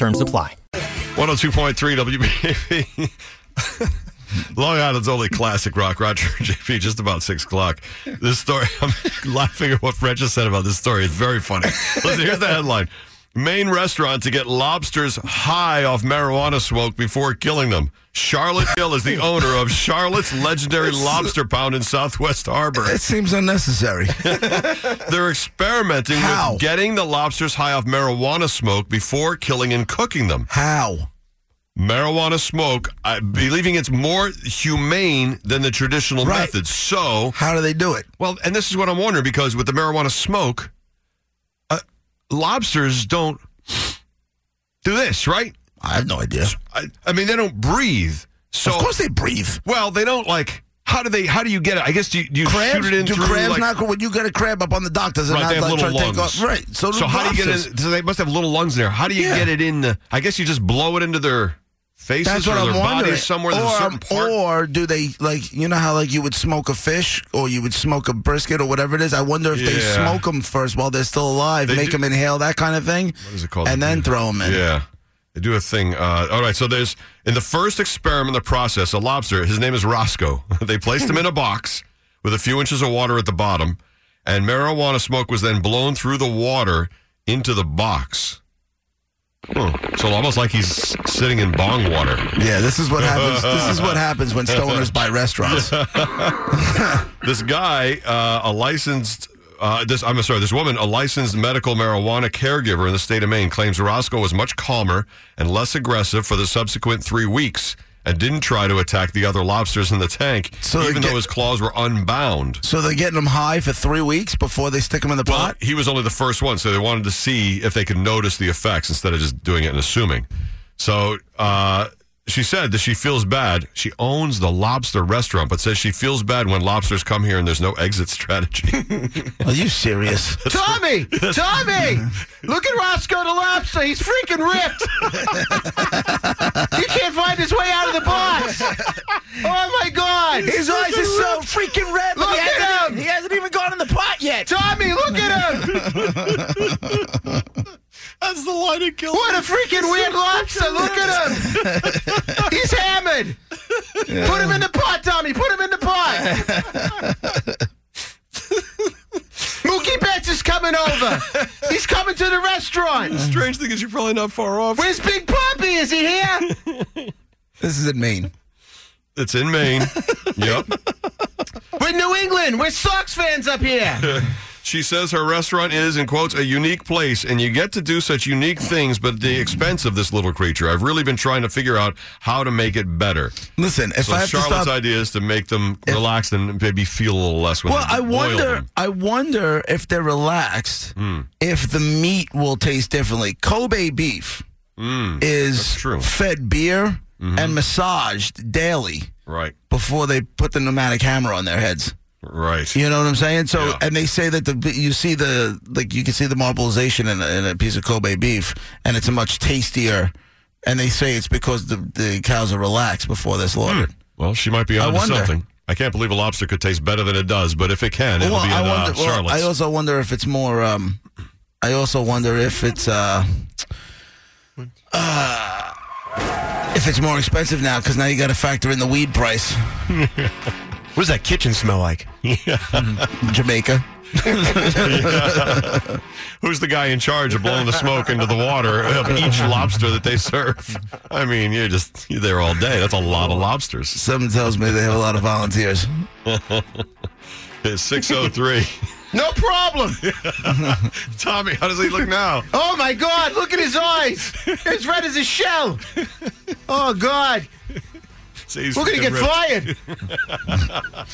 Terms apply. 102.3 WBAB. Long Island's only classic rock. Roger JP, just about six o'clock. This story, I'm laughing at what Fred just said about this story. It's very funny. Listen, here's the headline Maine restaurant to get lobsters high off marijuana smoke before killing them. Charlotte Hill is the owner of Charlotte's legendary lobster pound in Southwest Harbor. It seems unnecessary. They're experimenting How? with getting the lobsters high off marijuana smoke before killing and cooking them. How? marijuana smoke, I, believing it's more humane than the traditional Right. method. So, How do they do it? well, and this is what I'm wondering because with the marijuana smoke, uh, lobsters don't do this, right? I have no idea. I, I mean, they don't breathe. So, of course they breathe. well, they don't like. How do they? How do you get it? I guess do you, do you Crabs? shoot it in do through crabs like, not when you get a crab up on the dock? Does it Right, not they have like, little try to take lungs. off? Right. So, So how do you get in? So they must have little lungs there. How do you Yeah. get it in the? I guess you just blow it into their faces That's what or I'm their wondering. bodies somewhere. There's a or, certain part. or do they like you know how like you would smoke a fish or you would smoke a brisket or whatever it is? I wonder if they Yeah. smoke them first while they're still alive, They make do- them inhale that kind of thing, what is it called? and then throw them in. Yeah. They do a thing. Uh, all right. So there's in the first experiment, the process, a lobster. His name is Roscoe. they placed him in a box with a few inches of water at the bottom, and marijuana smoke was then blown through the water into the box. Huh. So almost like he's sitting in bong water. Yeah, this is what happens. this is what happens when stoners buy restaurants. This guy, uh, a licensed. Uh, this I'm sorry. This woman, a licensed medical marijuana caregiver in the state of Maine, claims Roscoe was much calmer and less aggressive for the subsequent three weeks, and didn't try to attack the other lobsters in the tank, So even get- though his claws were unbound. So they're getting them high for three weeks before they stick them in the Well, pot. he was only the first one, so they wanted to see if they could notice the effects instead of just doing it and assuming. So uh, she said that she feels bad. She owns the lobster restaurant, but says she feels bad when lobsters come here and there's no exit strategy. Are you serious? Tommy! Tommy! Look at Roscoe the lobster. He's freaking ripped. he can't find his way out of the box. Oh my God! His eyes are so freaking red. Look he, at hasn't, him! he hasn't even gone in the pot yet. Tommy, look at him! That's the line that kills What a freaking weird lobster! Look at him! He's hammered. Put him in the pot, Tommy. Put him in the pot. Mookie Betts is coming over. He's coming to the restaurant. Strange thing is you're probably not far off. Where's Big Poppy? Is he here? This is in Maine. It's in Maine. yep. We're New England. We're Sox fans up here. She says her restaurant is, in quotes, a unique place, and you get to do such unique things, but at the expense of this little creature. I've really been trying to figure out how to make it better. Listen, if So I have Charlotte's to stop. idea is to make them relaxed and maybe feel a little less when well, I wonder. them. I wonder if they're relaxed, hmm. if the meat will taste differently. Kobe beef hmm. is true. fed beer and massaged daily Right, before they put the pneumatic hammer on their heads. right. You know what I'm saying? So, Yeah. and they say that the you see the like you can see the marbleization in a, in a piece of Kobe beef, and it's a much tastier. And they say it's because the the cows are relaxed before they're slaughtered. Well, she might be I onto something. I can't believe a lobster could taste better than it does, but if it can, it'll Well, be in I uh, wonder. well, I also wonder if it's more. Um, I also wonder if it's. Uh, uh, if it's more expensive now because now you got to factor in the weed price. What does that kitchen smell like? Jamaica. Who's the guy in charge of blowing the smoke into the water of each lobster that they serve? I mean, you're just you're there all day. That's a lot of lobsters. Something tells me they have a lot of volunteers. It's 603. No problem. Tommy, how does he look now? Oh my God! Look at his eyes. As red as a shell. Oh God! See, he's We're gonna get ripped. fired.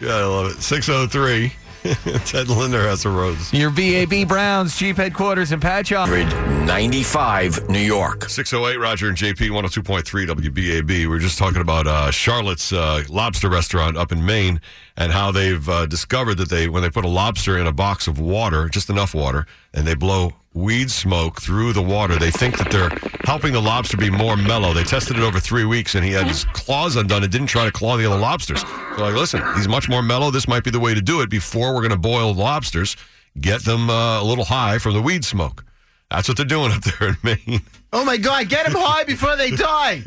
Yeah, I love it. 603 Ted Linder has a rose. Your VAB Browns Chief Headquarters in Patchogue. 95 New York. 608 Roger and JP 102.3 WBAB. We are just talking about uh, Charlotte's uh, lobster restaurant up in Maine and how they've uh, discovered that they when they put a lobster in a box of water, just enough water, and they blow weed smoke through the water, they think that they're helping the lobster be more mellow. They tested it over three weeks and he had his claws undone and didn't try to claw the other lobsters. So like, listen, he's much more mellow. This might be the way to do it before we're going to boil lobsters. Get them uh, a little high from the weed smoke. That's what they're doing up there in Maine. Oh my God! Get them high before they die.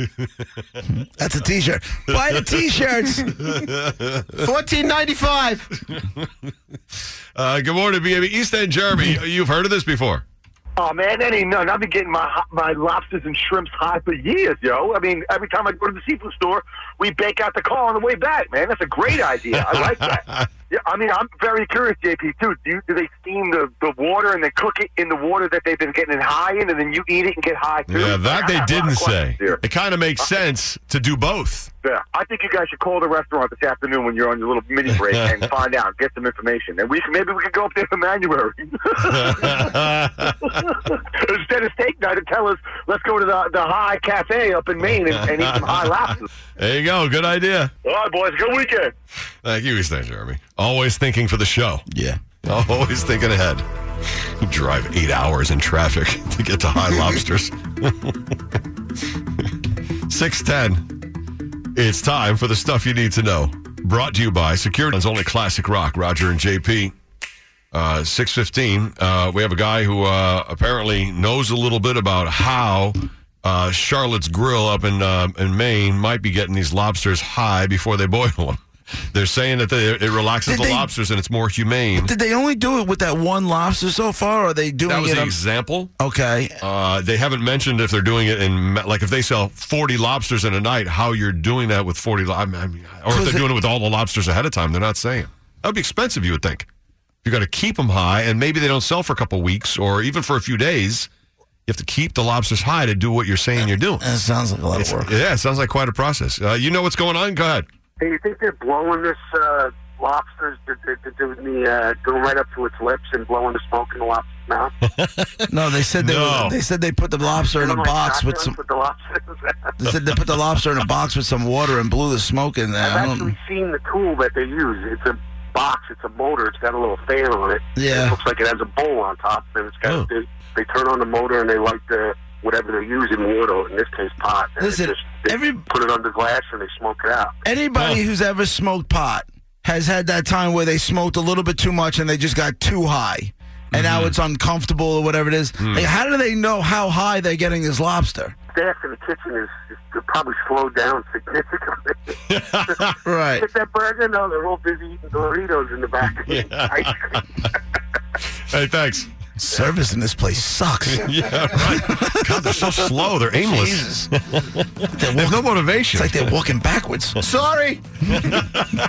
That's a T-shirt. Buy the T-shirts. Fourteen ninety five. Uh, good morning, BAB. East End Jeremy. You've heard of this before? Oh man, that ain't none. I've been getting my my lobsters and shrimps high for years, yo. I mean, every time I go to the seafood store, we bake out the car on the way back, man. That's a great idea. I like that. Yeah, I mean, I'm very curious, JP. Too. Do, you, do they steam the, the water and then cook it in the water that they've been getting it high in, and then you eat it and get high too? Yeah, that they have a lot of didn't say. here. It kind of makes uh-huh. sense to do both. Yeah, I think you guys should call the restaurant this afternoon when you're on your little mini break and find out, get some information, and we can, maybe we could go up there for January instead of steak night and tell us let's go to the the High Cafe up in Maine and, and eat some high lobsters. There you go. Good idea. All right, boys, good weekend. Thank you, East End Jeremy. Always thinking for the show. Yeah. Always thinking ahead. Drive eight hours in traffic to get to High Lobsters. 610. It's time for the stuff you need to know. Brought to you by Security's only classic rock, Roger and JP. Uh, 615. Uh, we have a guy who uh, apparently knows a little bit about how uh, Charlotte's Grill up in uh, in Maine might be getting these lobsters high before they boil them. They're saying that they, it relaxes Did the they- lobsters and it's more humane. Did they only do it with that one lobster so far? Or are they doing That was it? on- example. okay. Uh, they haven't mentioned if they're doing it in like if they sell forty lobsters in a night, how you're doing that with forty. I mean, or if they're doing it with all the lobsters ahead of time. They're not saying that would be expensive. You would think you got to keep them high, and maybe they don't sell for a couple weeks or even for a few days. You have to keep the lobsters high to do what you're saying you're doing. That sounds like a lot It's- of work. yeah, it sounds like quite a process. Uh, you know what's going on? Go ahead. Hey, you think they're blowing this uh, lobsters, they're, they're, they're doing the uh, going right up to its lips and blowing the smoke in the lobster's mouth? No, they said they No. were, they said they put the lobster in a Like box with shotguns some. with the lobsters. They said they put the lobster in a box with some water and blew the smoke in there. I I've don't. actually seen the tool that they use. It's a box. It's a motor. It's got a little fan on it. Yeah. It looks like it has a bowl on top, and it's got. Oh. They, they turn on the motor and they light the whatever they're using water. In this case, pot. And it Listen, just, they every- put it under glass and they smoke it out. Anybody Huh. who's ever smoked pot has had that time where they smoked a little bit too much and they just got too high. And now mm-hmm. it's uncomfortable or whatever it is. Hmm. Like, how do they know how high they're getting this lobster? Staff in the kitchen is, is probably slowed down significantly. Right. Get that burger? No, they're all busy eating Doritos in the back. of the ice cream. Hey, thanks. Service in this place sucks. Yeah, right. God, they're so slow. They're aimless. Jesus. There's no motivation. It's like they're walking backwards. Sorry,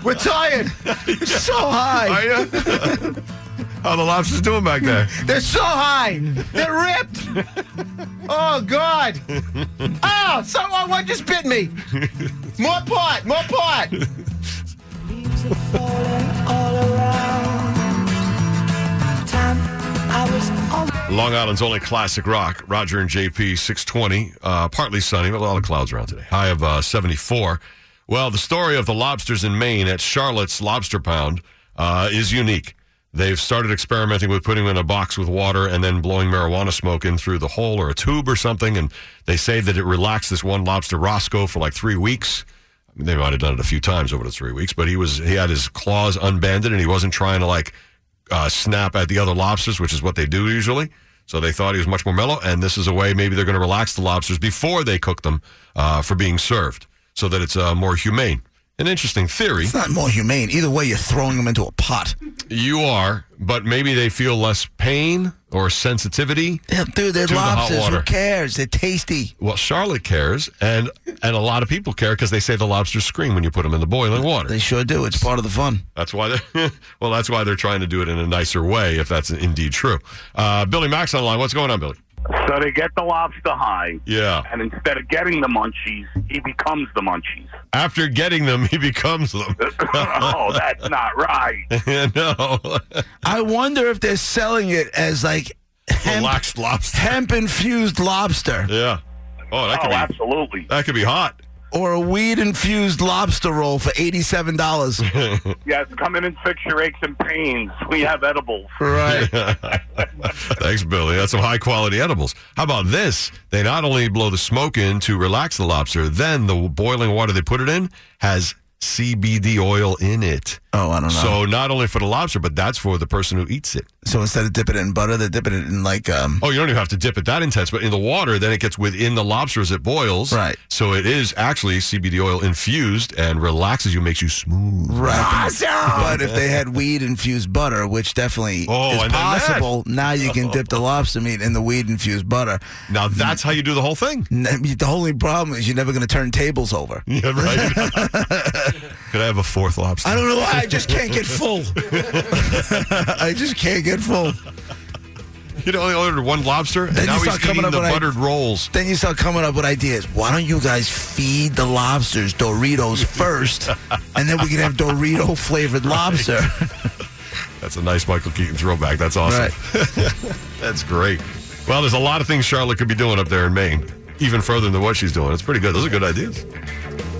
we're tired. It's so high. Are you? How the lobsters doing back there? They're so high. They're ripped. Oh God. Oh, someone what just bit me. More pot. More pot. Long Island's only classic rock, Roger and JP 620. Uh, partly sunny, but a lot of clouds around today. High of uh, 74. Well, the story of the lobsters in Maine at Charlotte's Lobster Pound uh, is unique. They've started experimenting with putting them in a box with water and then blowing marijuana smoke in through the hole or a tube or something. And they say that it relaxed this one lobster, Roscoe, for like three weeks. I mean, they might have done it a few times over the three weeks, but he was he had his claws unbanded and he wasn't trying to like uh, snap at the other lobsters, which is what they do usually. So they thought he was much more mellow, and this is a way maybe they're going to relax the lobsters before they cook them uh, for being served, so that it's uh, more humane. An interesting theory. It's not more humane. Either way, you're throwing them into a pot. You are, but maybe they feel less pain or sensitivity. Yeah, dude, they're the lobsters. water. Who cares? They're tasty. Well, Charlotte cares, and and a lot of people care because they say the lobsters scream when you put them in the boiling water. They sure do. It's part of the fun. That's why they're well. That's why they're trying to do it in a nicer way, if that's indeed true. Uh, Billy Max online. What's going on, Billy? So they get the lobster high, Yeah. and instead of getting the munchies, he becomes the munchies. After getting them, he becomes them. oh, that's not right. no. I wonder if they're selling it as like hemp, Relaxed lobster. hemp infused lobster Yeah. Oh, that Oh, could be absolutely. that could be hot. Or a weed infused lobster roll for eighty-seven dollars. Yes, come in and fix your aches and pains. We have edibles. right. Thanks, Billy. That's some high quality edibles. How about this? They not only blow the smoke in to relax the lobster, then the boiling water they put it in has CBD oil in it. Oh, I don't know. So not only for the lobster, but that's for the person who eats it. So instead of dipping it in butter, they're dipping it in like um. Oh, you don't even have to dip it that intense, but in the water, then it gets within the lobster as it boils. Right. So it is actually CBD oil infused and relaxes you, makes you smooth. Right. But if they had weed infused butter, which definitely Oh, is and then that. possible, now you can dip the lobster meat in the weed infused butter. Now that's how you do the whole thing. The only problem is you're never going to turn tables over. Yeah, right. Could I have a fourth lobster? I don't know why. I just can't get full. I just can't get full. You know, only ordered one lobster, and Then now he's coming eating up the with i- buttered rolls. Then you start coming up with ideas. Why don't you guys feed the lobsters Doritos first, and then we can have Dorito flavored lobster. That's a nice Michael Keaton throwback. That's awesome. That's great. Well, there's a lot of things Charlotte could be doing up there in Maine, even further than what she's doing. It's pretty good. Those are good ideas.